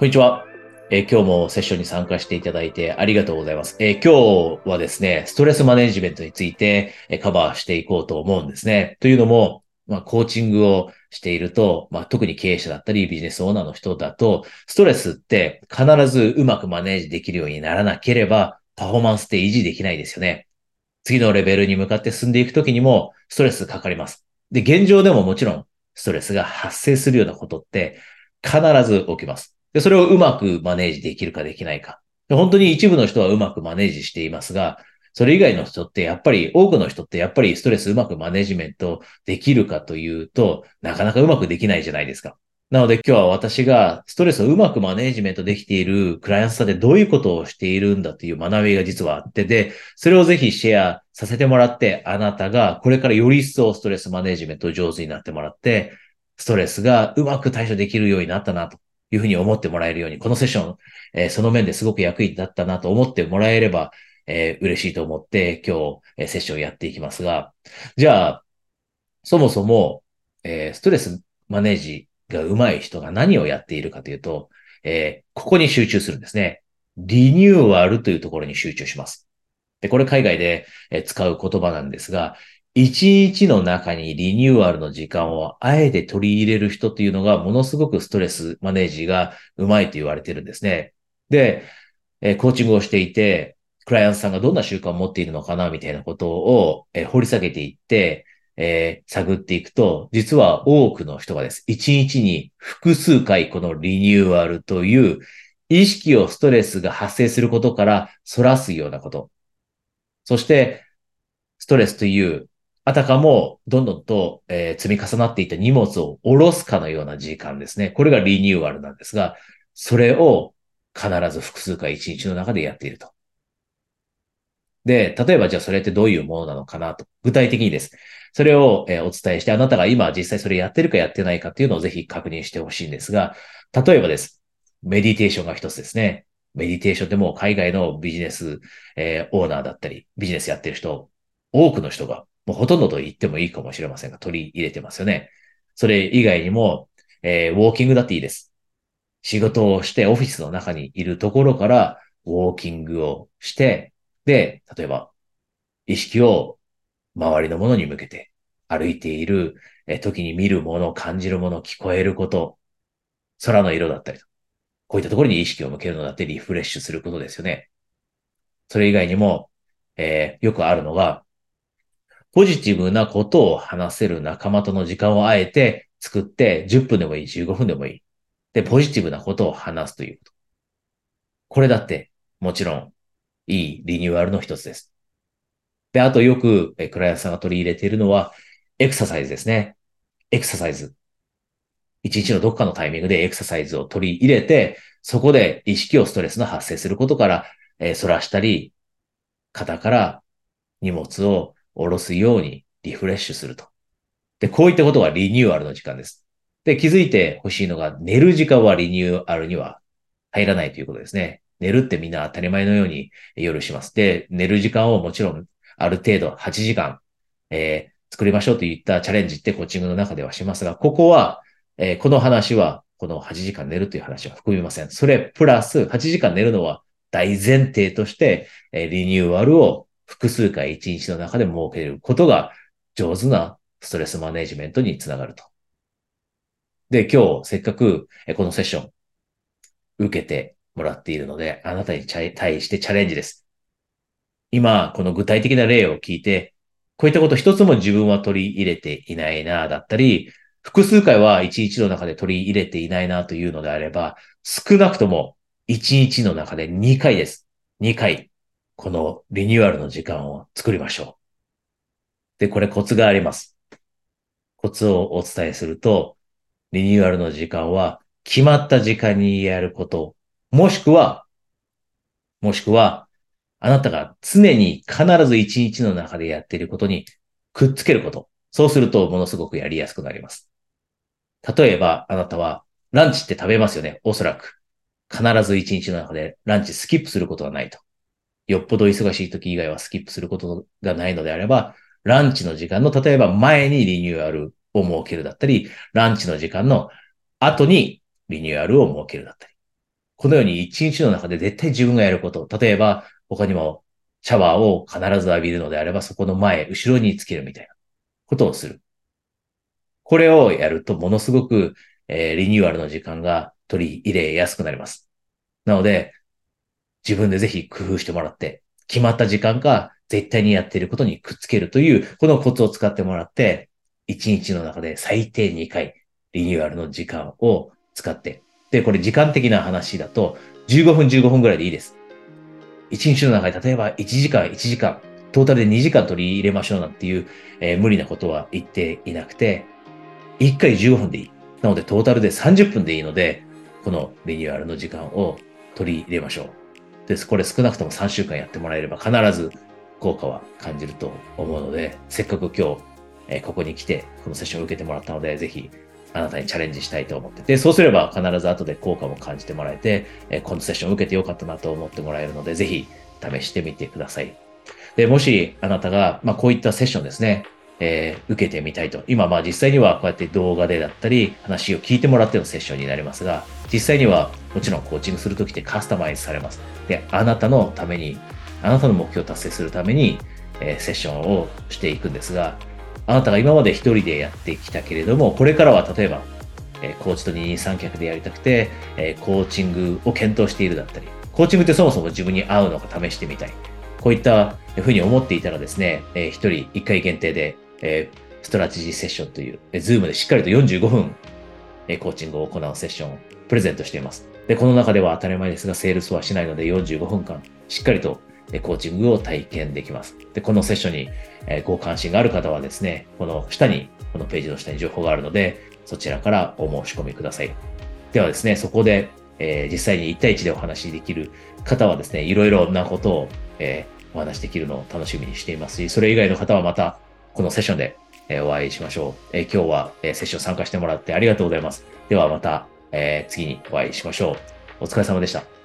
こんにちは。えー今日もセッションに参加していただいてありがとうございます。えー今日はですね、ストレスマネジメントについて、えカバーしていこうと思うんですね。というのも、まあ、コーチングをしていると、まあ、特に経営者だったりビジネスオーナーの人だと、ストレスって必ずうまくマネージできるようにならなければ、パフォーマンスって維持できないですよね。次のレベルに向かって進んでいくときにも、ストレスかかります。で、現状でももちろん、ストレスが発生するようなことって必ず起きます。で、それをうまくマネージできるかできないか。本当に一部の人はうまくマネージしていますが、それ以外の人ってやっぱり、多くの人ってやっぱりストレスうまくマネジメントできるかというと、なかなかうまくできないじゃないですか。なので今日は私がストレスをうまくマネジメントできているクライアントさんでどういうことをしているんだという学びが実はあってで、それをぜひシェアさせてもらって、あなたがこれからより一層ストレスマネジメント上手になってもらって、ストレスがうまく対処できるようになったなというふうに思ってもらえるように、このセッション、えーその面ですごく役に立ったなと思ってもらえれば、えー嬉しいと思って今日、えーセッションやっていきますが、じゃあ、そもそも、えーストレスマネージが上手い人が何をやっているかというと、えーここに集中するんですね。リニューアルというところに集中します。で、これ海外で使う言葉なんですが、一日の中にリニューアルの時間をあえて取り入れる人っていうのがものすごくストレスマネージがうまいと言われてるんですね。で、えコーチングをしていて、クライアントさんがどんな習慣を持っているのかなみたいなことを、え掘り下げていって、えー探っていくと、実は多くの人がです。一日に複数回このリニューアルという意識をストレスが発生することから反らすようなこと。そして、ストレスという、あたかもどんどんと、えー積み重なっていた荷物を下ろすかのような時間ですね。これがリニューアルなんですが、それを必ず複数回一日の中でやっていると。で、例えばじゃあそれってどういうものなのかなと。具体的にです。それを、えお伝えして、あなたが今実際それやってるかやってないかっていうのをぜひ確認してほしいんですが、例えばです。メディテーションが一つですね。メディテーションってもう海外のビジネス、えーオーナーだったり、ビジネスやってる人、多くの人が、もうほとんどと言ってもいいかもしれませんが、取り入れてますよね。それ以外にも、えーウォーキングだっていいです。仕事をしてオフィスの中にいるところから、ウォーキングをして、で、例えば、意識を周りのものに向けて歩いているえー時に見るもの、感じるもの、聞こえること、空の色だったりと。こういったところに意識を向けるのだってリフレッシュすることですよね。それ以外にも、えーよくあるのが、ポジティブなことを話せる仲間との時間をあえて作って、10分でもいい、15分でもいい。で、ポジティブなことを話すということ。これだって、もちろん、いいリニューアルの一つです。で、あとよく、えクライアントさんが取り入れているのは、エクササイズですね。エクササイズ。一日のどっかのタイミングでエクササイズを取り入れて、そこで意識をストレスの発生することから、えー、反らしたり、肩から荷物を下ろすようにリフレッシュすると。で、こういったことがリニューアルの時間です。で、気づいてほしいのが、寝る時間はリニューアルには入らないということですね。寝るってみんな当たり前のように夜します。で、寝る時間をもちろんある程度8時間、えー作りましょうといったチャレンジってコーチングの中ではしますが、ここは、えーこの話は、この8時間寝るという話は含みません。それプラス8時間寝るのは大前提として、えーリニューアルを複数回1日の中で設けることが上手なストレスマネジメントにつながると。で、今日せっかくこのセッション受けてもらっているので、あなたに対してチャレンジです。今、この具体的な例を聞いて、こういったこと一つも自分は取り入れていないな、だったり、複数回は一日の中で取り入れていないなというのであれば、少なくとも一日の中で2回です。2回、このリニューアルの時間を作りましょう。で、これコツがあります。コツをお伝えすると、リニューアルの時間は決まった時間にやること、もしくは、もしくは、あなたが常に必ず一日の中でやっていることにくっつけること。そうするとものすごくやりやすくなります。例えば、あなたはランチって食べますよね。おそらく。必ず一日の中でランチスキップすることはないと。よっぽど忙しい時以外はスキップすることがないのであれば、ランチの時間の、例えば前にリニューアルを設けるだったり、ランチの時間の後にリニューアルを設けるだったり。このように一日の中で絶対自分がやること、例えば他にもシャワーを必ず浴びるのであれば、そこの前、後ろにつけるみたいなことをする。これをやるとものすごく、えー、リニューアルの時間が取り入れやすくなります。なので、自分でぜひ工夫してもらって、決まった時間か絶対にやっていることにくっつけるという、このコツを使ってもらって、1日の中で最低2回、リニューアルの時間を使って、で、これ時間的な話だと、15分15分ぐらいでいいです。1日の中で例えば1時間1時間、トータルで2時間取り入れましょうなんていう、えー、無理なことは言っていなくて、1回15分でいい。なのでトータルで30分でいいので、このリニューアルの時間を取り入れましょう。です。これ少なくとも3週間やってもらえれば必ず効果は感じると思うので、せっかく今日、え、ここに来てこのセッションを受けてもらったので、ぜひあなたにチャレンジしたいと思ってて、そうすれば必ず後で効果も感じてもらえて、えこのセッションを受けてよかったなと思ってもらえるので、ぜひ試してみてください。で、もしあなたが、まあ、こういったセッションですね、えー、受けてみたいと。今、まあ実際にはこうやって動画でだったり、話を聞いてもらってのセッションになりますが、実際にはもちろんコーチングするときってカスタマイズされます。で、あなたのために、あなたの目標を達成するために、えー、セッションをしていくんですが、あなたが今まで一人でやってきたけれども、これからは例えば、えコーチと二人三脚でやりたくて、えコーチングを検討しているだったり、コーチングってそもそも自分に合うのか試してみたい。こういったふうに思っていたらですね、えー、一人一回限定で、えー、ストラテジーセッションという、 Zoom でしっかりと45分、えー、コーチングを行うセッションをプレゼントしています。で、この中では当たり前ですが、セールスはしないので45分間、しっかりとコーチングを体験できます。で、このセッションにご関心がある方はですね、この下に、このページの下に情報があるので、そちらからお申し込みください。ではですね、そこで、えー、実際に1対1でお話しできる方はですね、いろいろなことを、えー、お話しできるのを楽しみにしていますし、それ以外の方はまたこのセッションで、お会いしましょう。え今日は、セッション参加してもらってありがとうございます。ではまた、え次にお会いしましょう。お疲れ様でした。